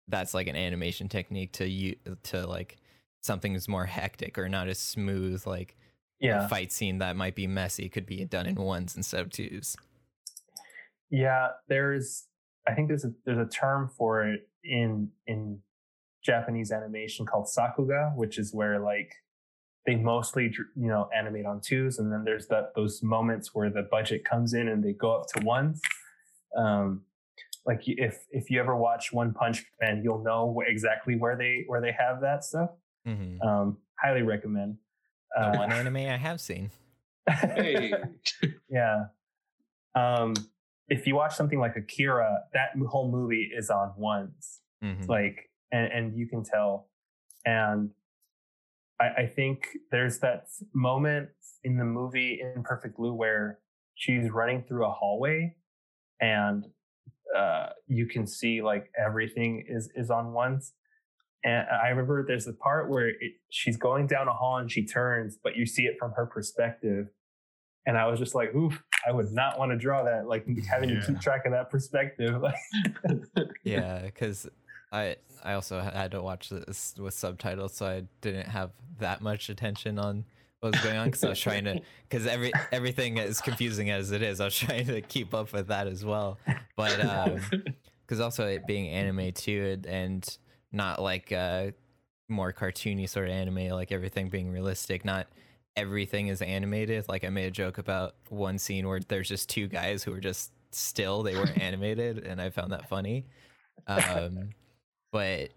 that's like an animation technique to you to like something's more hectic or not as smooth. Like Yeah, a fight scene that might be messy could be done in ones instead of twos. yeah. There's I think there's a there's a term for it in in Japanese animation called sakuga, which is where like they mostly you know animate on twos, and then there's that those moments where the budget comes in and they go up to ones. Um, like if if you ever watch One Punch Man, you'll know wh- exactly where they where they have that stuff. Mm-hmm. Um, highly recommend. The Uh, one anime I have seen. Hey. yeah. Um, if you watch something like Akira, that whole movie is on ones. Mhm. like and, and you can tell and I, I think there's that moment in the movie in perfect blue where she's running through a hallway and uh, you can see like everything is is on ones and i remember there's a part where it, she's going down a hall and she turns but you see it from her perspective and i was just like oof i would not want to draw that like having to keep track of that perspective yeah because i i also had to watch this with subtitles so i didn't have that much attention on what was going on because I was trying to because every everything as confusing as it is, I was trying to keep up with that as well. But because also it being anime too, and not like uh more cartoony sort of anime, like everything being realistic, not everything is animated. Like I made a joke about one scene where there's just two guys who are just still, they weren't animated, and I found that funny. Um, but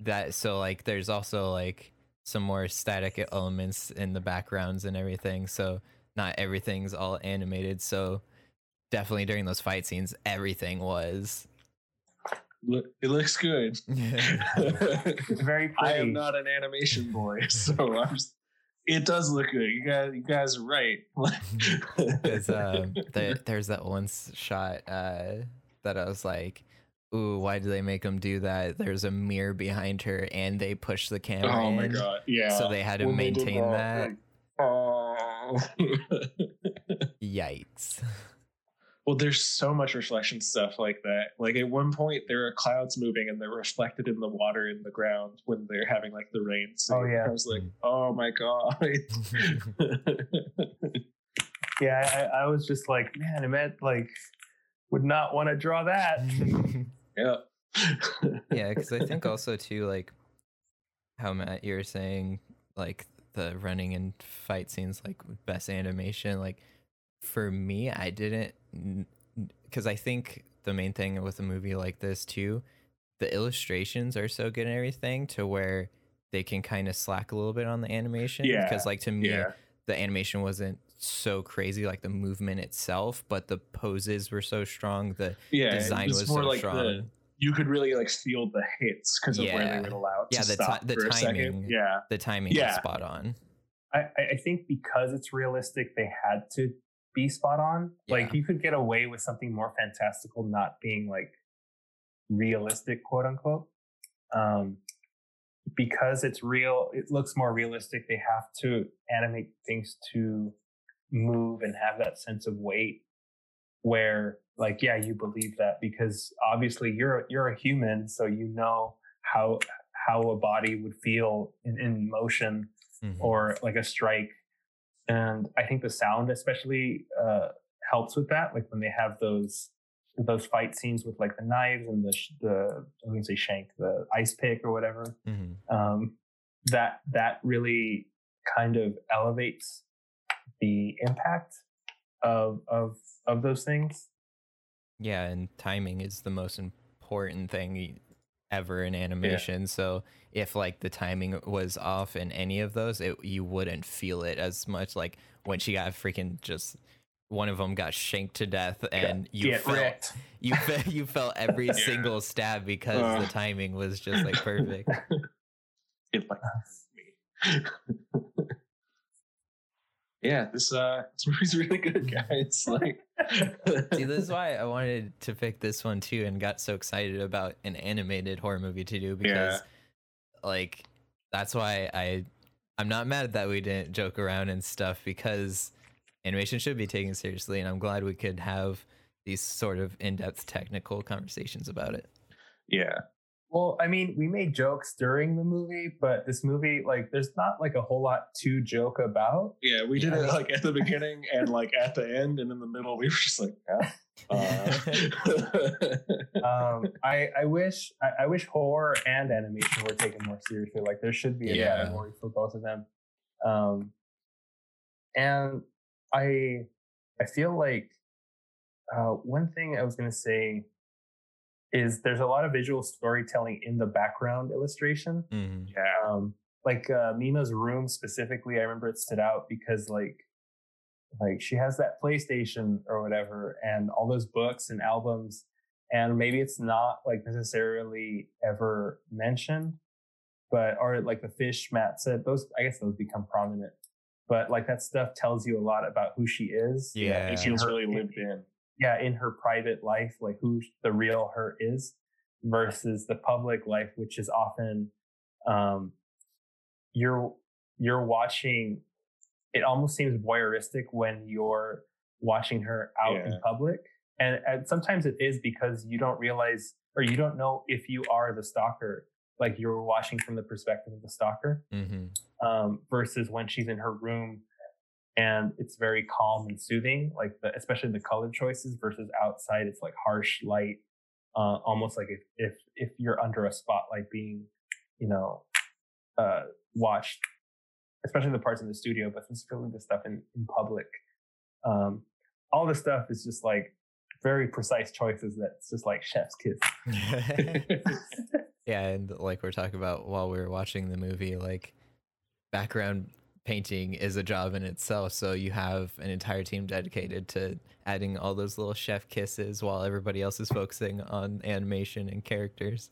that so like there's also like some more static elements in the backgrounds and everything. So not everything's all animated. So definitely during those fight scenes, everything was. Look, it looks good. It's very I am not an animation boy, so I'm just, it does look good. You guys, you guys are right. There's um, there, there's that one shot uh, that I was like, "Ooh, why do they make them do that?" There's a mirror behind her, and they push the camera oh my in, god, yeah. so they had to When maintain that. like, oh. Yikes! Well, there's so much reflection stuff like that. Like at one point, there are clouds moving and they're reflected in the water in the ground when they're having like the rain. Oh, yeah. I was like, oh my god. Yeah, I, I was just like, man, I meant like would not want to draw that. yeah. yeah, because I think also too like how Matt you were saying like the running and fight scenes like best animation like for me I didn't because I think the main thing with a movie like this too the illustrations are so good and everything to where they can kind of slack a little bit on the animation Yeah, because like to me yeah. the animation wasn't so crazy like the movement itself but the poses were so strong the Yeah. design was more so like strong the you could really like feel the hits because of where they were allowed Yeah, the ti- the timing. Yeah. the timing Yeah. spot on I I think because it's realistic, they had to be spot on. Like you could get away with something more fantastical not being like realistic, quote unquote. Um, because it's real, it looks more realistic. They have to animate things to move and have that sense of weight. Where, like, yeah, you believe that because obviously you're you're a human, so you know how how a body would feel in, in motion Mhm. or like a strike. And I think the sound especially uh, helps with that. Like when they have those those fight scenes with like the knives and the the I was gonna say shank, the ice pick or whatever. Mhm. Um, that that really kind of elevates the impact of of of those things. yeah and timing is the most important thing ever in animation so if like the timing was off in any of those it you wouldn't feel it as much like when she got freaking just one of them got shanked to death and you Get felt wrecked. you fe- you felt every Yeah. single stab because Uh. the timing was just like perfect It like me. yeah, this uh this movie's really good, guys. Like See, this is why I wanted to pick this one too, and got so excited about an animated horror movie to do because, like, that's why I, I'm not mad that we didn't joke around and stuff because animation should be taken seriously, and I'm glad we could have these sort of in-depth technical conversations about it. Yeah. Well, I mean, we made jokes during the movie, but this movie, like, there's not like a whole lot to joke about. Yeah, we did Yeah. it like at the beginning and like at the end and in the middle we were just like, yeah. Uh, um, I, I wish I, I wish horror and animation were taken more seriously. Like there should be a Yeah. category for both of them. Um, and I I feel like uh, one thing I was gonna say is there's a lot of visual storytelling in the background illustration. Mhm. yeah. Um, like uh, Mima's room specifically, I remember it stood out because like like she has that PlayStation or whatever, and all those books and albums, and maybe it's not like necessarily ever mentioned, but or like the fish Matt said, those I guess those become prominent. But like that stuff tells you a lot about who she is. Yeah. It feels really lived in. Yeah, in her private life, like who the real her is versus the public life, which is often um you're you're watching it almost seems voyeuristic when you're watching her out in public. And, and sometimes it is because you don't realize or you don't know if you are the stalker like you're watching from the perspective of the stalker. Hmm um, versus when she's in her room and it's very calm and soothing like the, especially the color choices versus outside it's like harsh light uh, almost like if, if if you're under a spotlight being you know uh, watched especially the parts in the studio but specifically the stuff in, in public. Um, all this stuff is just like very precise choices that's just like chef's kiss. Yeah, and like we're talking about while we were watching the movie, like background painting is a job in itself. So you have an entire team dedicated to adding all those little chef kisses while everybody else is focusing on animation and characters.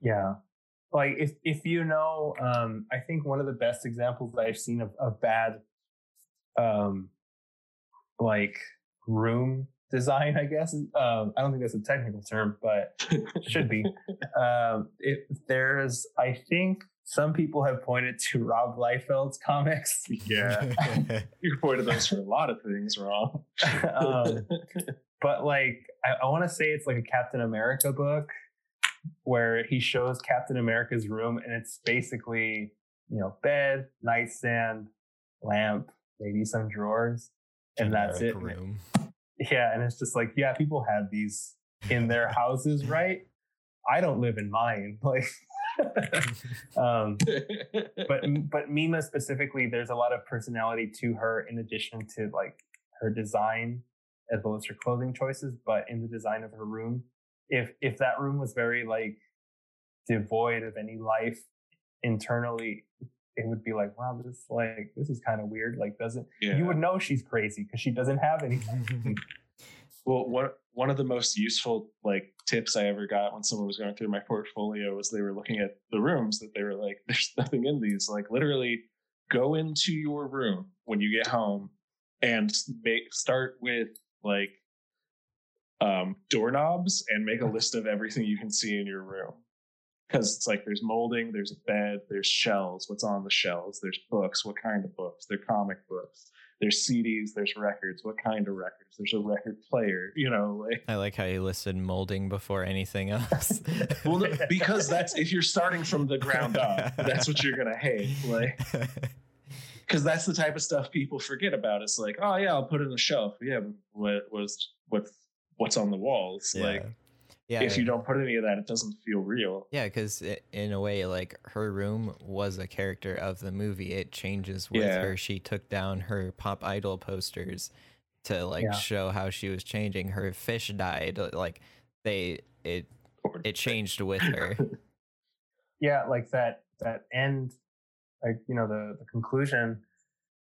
Yeah. Like if if you know, um, I think one of the best examples that I've seen of, of bad um like room design, I guess. Um, I don't think that's a technical term, but it should be. Um, it, there's, I think, some people have pointed to Rob Liefeld's comics. yeah, you pointed those for a lot of things wrong. um, but like, I, I want to say it's like a Captain America book where he shows Captain America's room, and it's basically you know bed, nightstand, lamp, maybe some drawers, and that's it. Room. Yeah, and it's just like, yeah, people have these in their houses, right? I don't live in mine. Like, um, but but Mima specifically, there's a lot of personality to her in addition to like her design as well as her clothing choices. But in the design of her room, if if that room was very like devoid of any life internally, it would be like, wow, this like this is kind of weird. Like, doesn't yeah. you would know she's crazy because she doesn't have anything. Well, one one of the most useful like tips I ever got when someone was going through my portfolio was they were looking at the rooms that they were like, "There's nothing in these." Like literally, go into your room when you get home and make start with like um, doorknobs and make a list of everything you can see in your room. Because it's like there's molding, there's a bed, there's shelves. What's on the shelves? There's books. What kind of books? They're comic books there's CDs, there's records. What kind of records? There's a record player. You know, like I like how you listed molding before anything else. well, no, because that's if you're starting from the ground up, that's what you're gonna hate. Like, because that's the type of stuff people forget about. It's like, oh yeah, I'll put it in a shelf. Yeah, what was what's what's on the walls? yeah. Like, yeah, if you don't put any of that, it doesn't feel real. Yeah, because in a way, like her room was a character of the movie. It changes with Yeah. her. She took down her pop idol posters to like Yeah. show how she was changing. Her fish died. Like they, it, it changed with her. yeah, like that that end, like you know the the conclusion.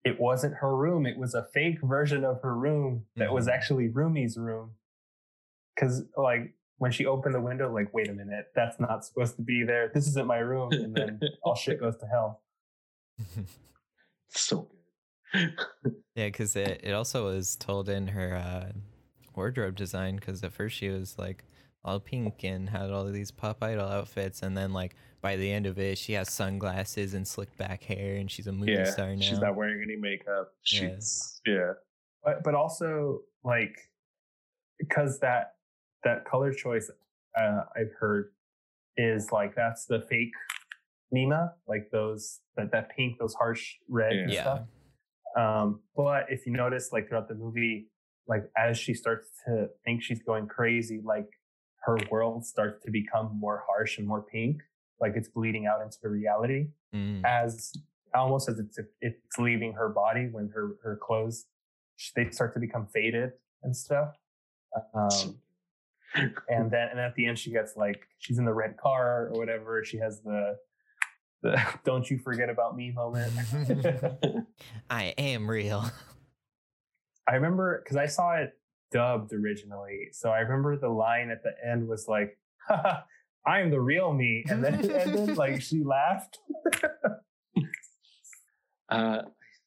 It wasn't her room. It was a fake version of her room that was Mhm. actually Rumi's room. Because like when she opened the window, like wait a minute, that's not supposed to be there. This isn't my room, and then all shit goes to hell. so good. yeah, because it, it also was told in her uh, wardrobe design. Because at first she was like all pink and had all of these pop idol outfits, and then like by the end of it, she has sunglasses and slicked back hair, and she's a movie yeah, star now. she's not wearing any makeup. Yeah. She's yeah. but but also like because that that color choice uh, I've heard is like that's the fake Mima, like those that that pink, those harsh red and Yeah. stuff. Um, but if you notice, like throughout the movie, like as she starts to think she's going crazy, like her world starts to become more harsh and more pink, like it's bleeding out into the reality Mm. as almost as it's it's leaving her body when her her clothes they start to become faded and stuff. Um, and then and at the end she gets like she's in the red car or whatever. She has the the "Don't you forget about me" moment. I am real. I remember because I saw it dubbed originally, so I remember the line at the end was like. I'm the real me, and then it ended like she laughed. Uh, I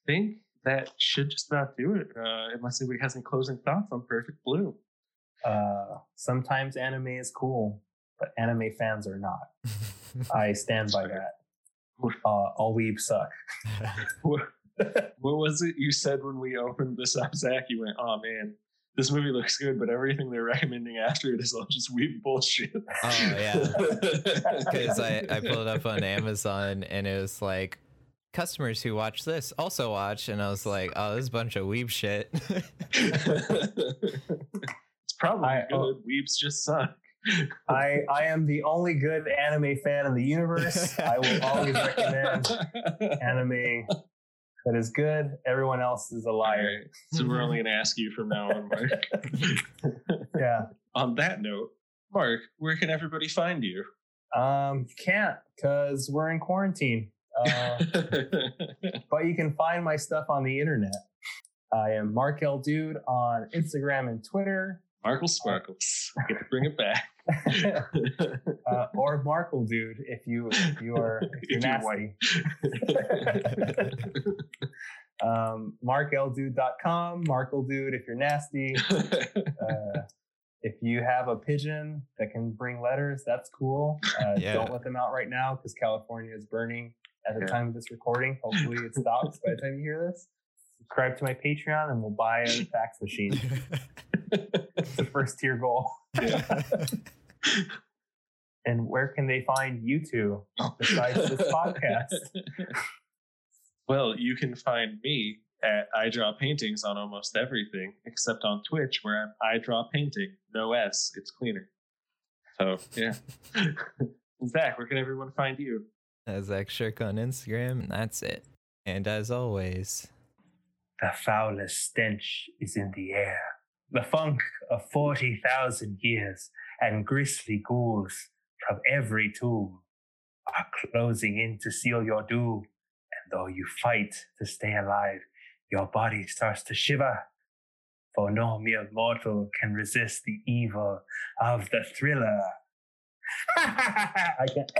think that should just about do it. Uh, unless anybody has any closing thoughts on Perfect Blue. Uh, sometimes anime is cool, but anime fans are not. I stand by that. Uh, all weebs suck. What, what was it you said when we opened this up, Zach? You went, "Oh man, this movie looks good, but everything they're recommending after it is all just weeb bullshit. Oh, yeah. Because I, I pulled it up on Amazon and it was like, customers who watch this also watch. And I was like, oh, this is a bunch of weeb shit. Probably I- good. oh. Weebs just suck. I I am the only good anime fan in the universe. I will always recommend anime that is good. Everyone else is a liar. right. So we're only going to ask you from now on, Mark. Yeah. on that note, Mark, where can everybody find you? Um, can't because we're in quarantine. Uh, but you can find my stuff on the internet. I am Mark L. Dude on Instagram and Twitter, Markle Sparkles. Get to bring it back. uh, or Markle Dude if you if you are if you're If you're nasty. um, MarkLDude.com, Markle Dude if you're nasty. Uh, if you have a pigeon that can bring letters, that's cool. Uh, Yeah. Don't let them out right now because California is burning at the Yeah. time of this recording. Hopefully, it stops by the time you hear this. Subscribe to my Patreon and we'll buy a fax machine. It's the first tier goal. And where can they find you two besides this podcast? Well, you can find me at I Draw Paintings on almost everything except on Twitch, where I'm I Draw Painting. No S, it's cleaner. So, yeah. Zach, where can everyone find you? As Zach Shirk on Instagram, and that's it. And as always, The foulest stench is in the air. The funk of 40,000 years and grisly ghouls from every tomb are closing in to seal your doom. And though you fight to stay alive, your body starts to shiver. For no mere mortal can resist the evil of the thriller. I can't.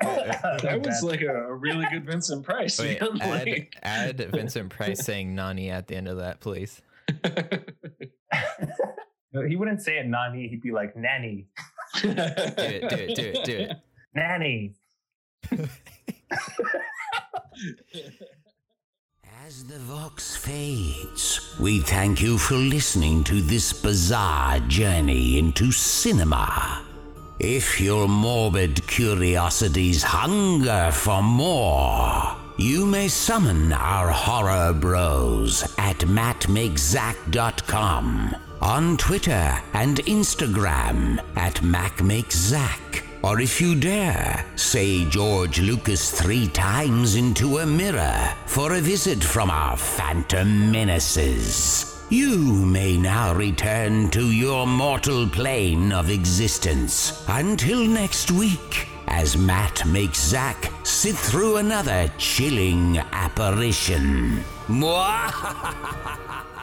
That was like a, a really good Vincent Price. wait, man. add, Like- add Vincent Price saying Nani at the end of that, please. he wouldn't say it Nani, he'd be like Nanny. Do it, do it, do it, do it. Nanny. As the Vox fades, we thank you for listening to this bizarre journey into cinema. If your morbid curiosities hunger for more, you may summon our horror bros at mattmakezack.com, on Twitter and Instagram at mattmakezack. Or if you dare, say George Lucas three times into a mirror for a visit from our phantom menaces. You may now return to your mortal plane of existence. Until next week, as Matt makes Zack sit through another chilling apparition. Mwah!